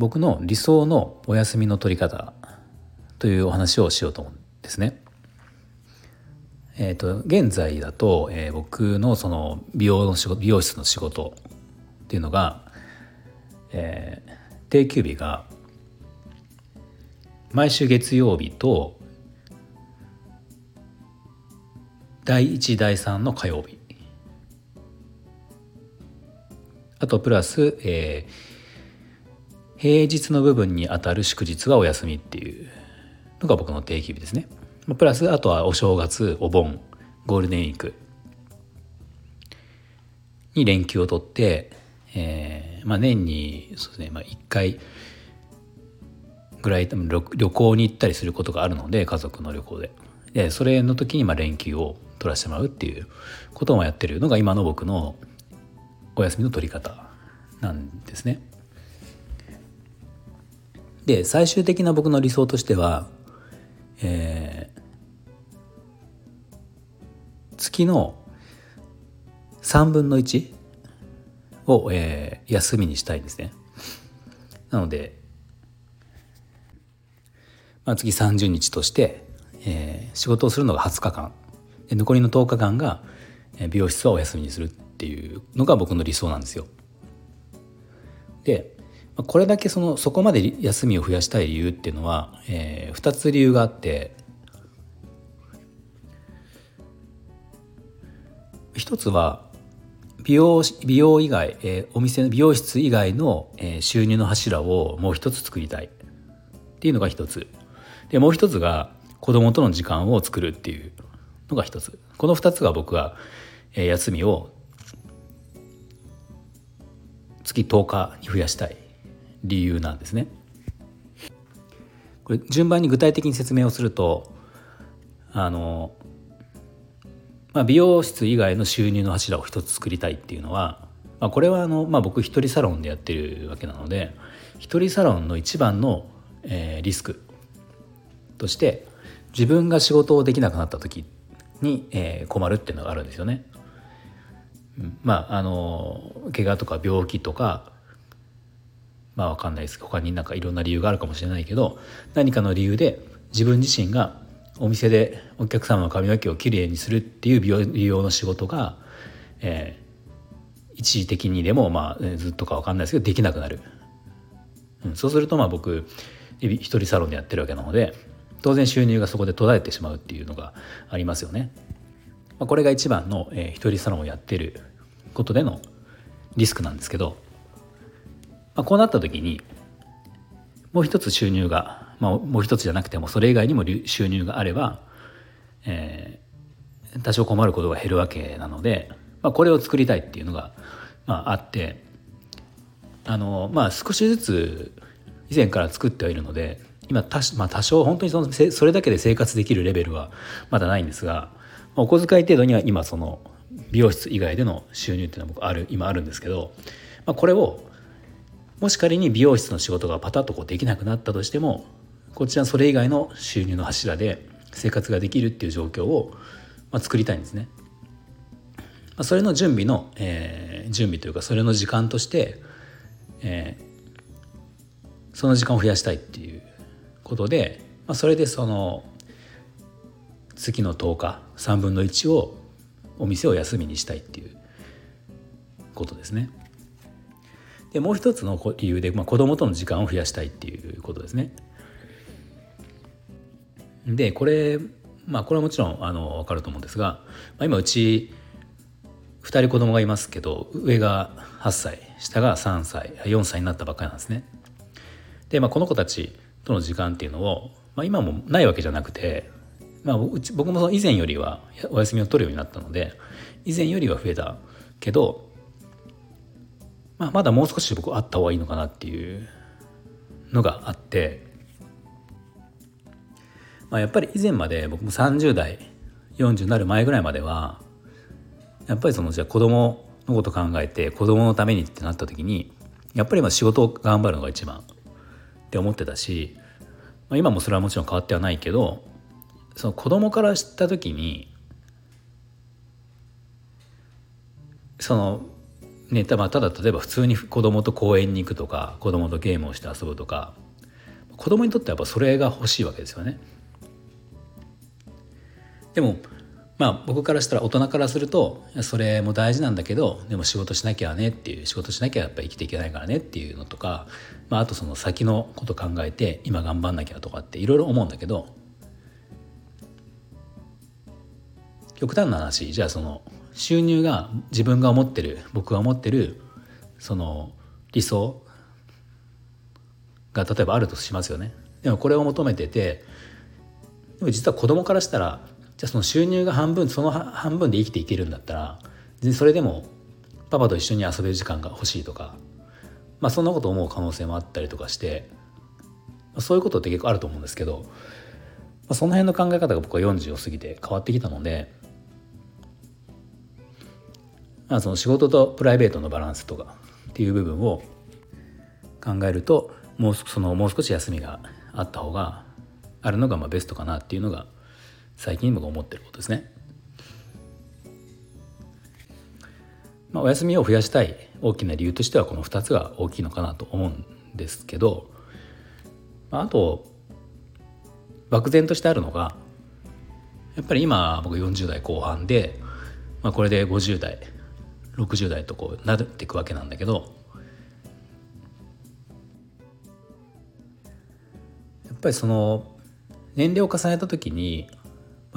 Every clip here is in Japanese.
僕の理想のお休みの取り方というお話をしようと思うんですね。えーと、現在だと、えー、僕のその美容の仕事美容室の仕事っていうのが、えー、定休日が毎週月曜日と第1第3の火曜日あとプラス、えー、平日の部分にあたる祝日はお休みっていうのが僕の定期日ですね。プラスあとはお正月お盆ゴールデンウィークに連休を取って、えーまあ、年にそうですね、まあ、1回ぐらい旅行に行ったりすることがあるので家族の旅行ででそれの時にまあ連休を取らせてもらうっていうことをやってるのが今の僕のお休みの取り方なんですね。で最終的な僕の理想としては、えー、月の3分の1を、えー、休みにしたいんですね。なので、まあ、月30日として、えー、仕事をするのが20日間残りの10日間が美容室はお休みにするっていうのが僕の理想なんですよ。でこれだけそのそこまで休みを増やしたい理由っていうのは、えー、2つ理由があって一つは美容美容以外、えー、お店の美容室以外の、えー、収入の柱をもう一つ作りたい。っていうのが一つ。でもう一つが子供との時間を作るっていうのが一つ。この二つが僕は、えー、休みを月10日に増やしたい。理由なんですね。これ順番に具体的に説明をするとあの、まあ、美容室以外の収入の柱を一つ作りたいっていうのは、まあ、これはあの、まあ、僕一人サロンでやってるわけなので一人サロンの一番の、えー、リスクとして自分が仕事をできなくなった時に、えー、困るっていうのがあるんですよね。まああの怪我とか病気とかまあ分かんないです他になんかいろんな理由があるかもしれないけど何かの理由で自分自身がお店でお客様の髪の毛をきれいにするっていう美容美容の仕事が、えー、一時的にでも、まあ、ずっとか分かんないですけどできなくなる、うん、そうするとまあ僕一人サロンでやってるわけなので当然収入がそこで途絶えてしまうっていうのがありますよね。まあ、これが一番の、えー、一人サロンをやってることでのリスクなんですけど、まあ、こうなった時にもう一つ収入が、まあ、もう一つじゃなくてもそれ以外にも収入があれば、えー、多少困ることが減るわけなので、まあ、これを作りたいっていうのが、まあ、あってあの、まあ、少しずつ以前から作ってはいるので今多,、まあ、多少本当にそのそれだけで生活できるレベルはまだないんですがまあお小遣い程度には今その美容室以外での収入っていうのは僕ある今あるんですけど、まあ、これをもし仮に美容室の仕事がパタッとこうできなくなったとしてもこちらそれ以外の収入の柱で生活ができるっていう状況を、まあ、作りたいんですね。まあ、それの準備の、えー、準備というかそれの時間として、えー、その時間を増やしたいっていうことで、まあ、それでその月の10日3分の1をお店を休みにしたいっていうことですね。でもう一つの理由で、まあ、子供との時間を増やしたいっていうことですね。でこれまあこれはもちろんあの分かると思うんですが、まあ、今うち2人子供がいますけど上が8歳下が3歳4歳になったばっかりなんですね。で、まあ、この子たちとの時間っていうのを、まあ、今もないわけじゃなくてまあ、うち僕も以前よりはお休みを取るようになったので以前よりは増えたけど、まあ、まだもう少し僕あった方がいいのかなっていうのがあって、まあ、やっぱり以前まで僕も30代40になる前ぐらいまではやっぱりそのじゃあ子供のこと考えて子供のためにってなった時にやっぱり今仕事を頑張るのが一番って思ってたし、まあ、今もそれはもちろん変わってはないけどその子供から知った時にそのねただ例えば普通に子供と公園に行くとか子供とゲームをして遊ぶとか子供にとってはやっぱそれが欲しいわけですよね。でもまあ僕からしたら大人からするとそれも大事なんだけどでも仕事しなきゃねっていう仕事しなきゃやっぱ生きていけないからねっていうのとか、まあ、あとその先のこと考えて今頑張んなきゃとかっていろいろ思うんだけど極端な話じゃあその収入が自分が思ってる僕が思ってるその理想が例えばあるとしますよね。でもこれを求めててでも実は子供からしたらじゃあその収入が半分その半分で生きていけるんだったらそれでもパパと一緒に遊べる時間が欲しいとか、まあ、そんなこと思う可能性もあったりとかしてそういうことって結構あると思うんですけど、まあ、その辺の考え方が僕は40を過ぎて変わってきたので、その仕事とプライベートのバランスとかっていう部分を考えるともうそのもう少し休みがあった方があるのがまあベストかなっていうのが最近僕思ってることですね。まあ、お休みを増やしたい大きな理由としてはこの2つが大きいのかなと思うんですけど、まあ、あと漠然としてあるのがやっぱり今僕40代後半で、まあ、これで50代60代とこうなっていくわけなんだけどやっぱりその年齢を重ねた時に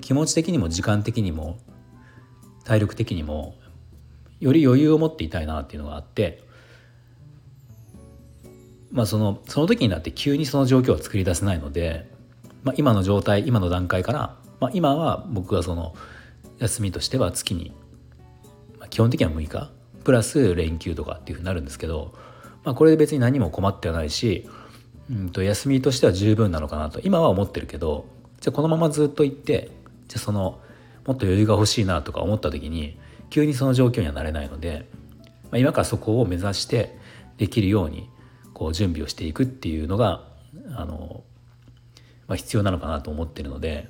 気持ち的にも時間的にも体力的にもより余裕を持っていたいなっていうのがあってまあそのその時になって急にその状況は作り出せないので、まあ、今の状態今の段階から、まあ、今は僕がその休みとしては月に、基本的には6日。プラス連休とかっていうふうになるんですけど、まあ、これで別に何も困ってはないし、うんと休みとしては十分なのかなと今は思ってるけどじゃこのままずっと行ってじゃそのもっと余裕が欲しいなとか思った時に急にその状況にはなれないので、まあ、今からそこを目指してできるようにこう準備をしていくっていうのがあの、まあ、必要なのかなと思ってるので、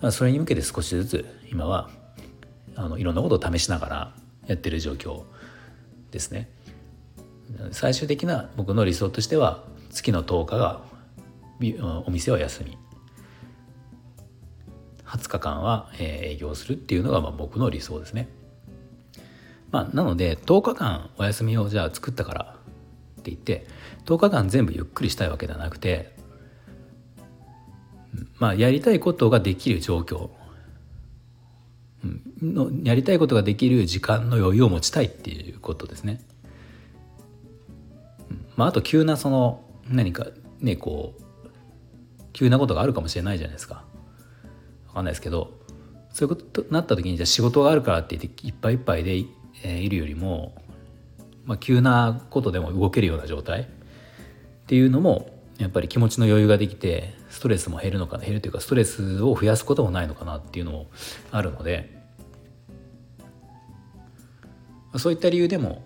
まあ、それに向けて少しずつ今はあのいろんなことを試しながらやってる状況ですね。最終的な僕の理想としては月の10日がお店は休み20日間は営業するっていうのがまあ僕の理想ですね。まあ、なので10日間お休みをじゃあ作ったからって言って10日間全部ゆっくりしたいわけではなくてまあやりたいことができる状況のやりたいことができる時間の余裕を持ちたいっていうことですね。まあ、あと急なその何かねこう急なことがあるかもしれないじゃないですか。分かんないですけどそういうことになった時にじゃあ仕事があるからって言っていっぱいいっぱいでい,、るよりも、まあ、急なことでも動けるような状態っていうのもやっぱり気持ちの余裕ができてストレスも減るのか減るというかストレスを増やすこともないのかなっていうのもあるのでそういった理由でも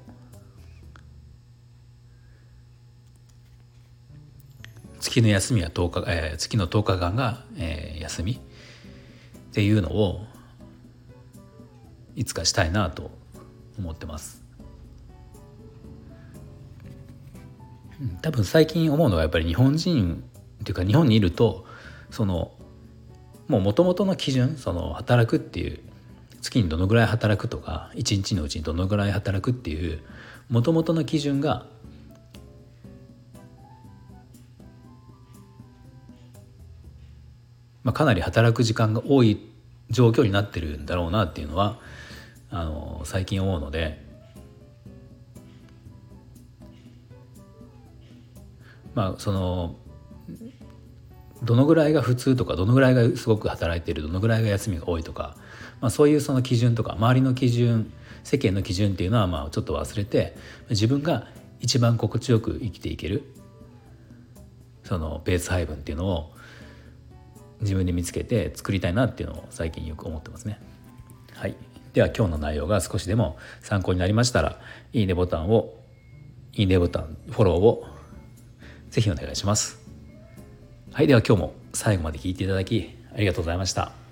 月の休みは10日、えー、月の10日間が、えー、休みっていうのをいつかしたいなと思ってます。多分最近思うのがやっぱり日本人っていうか日本にいるとそのもうもともとの基準その働くっていう月にどのぐらい働くとか一日のうちにどのぐらい働くっていうもともとの基準がまあ、かなり働く時間が多い状況になってるんだろうなっていうのはあの最近思うのでまあそのどのぐらいが普通とかどのぐらいがすごく働いているどのぐらいが休みが多いとか、まあ、そういうその基準とか周りの基準世間の基準っていうのはまあちょっと忘れて自分が一番心地よく生きていけるそのペース配分っていうのを自分で見つけて作りたいなっていうのを最近よく思ってますね。はい、では今日の内容が少しでも参考になりましたらいいねボタンをいいねボタンフォローをぜひお願いします。はいでは今日も最後まで聞いていただきありがとうございました。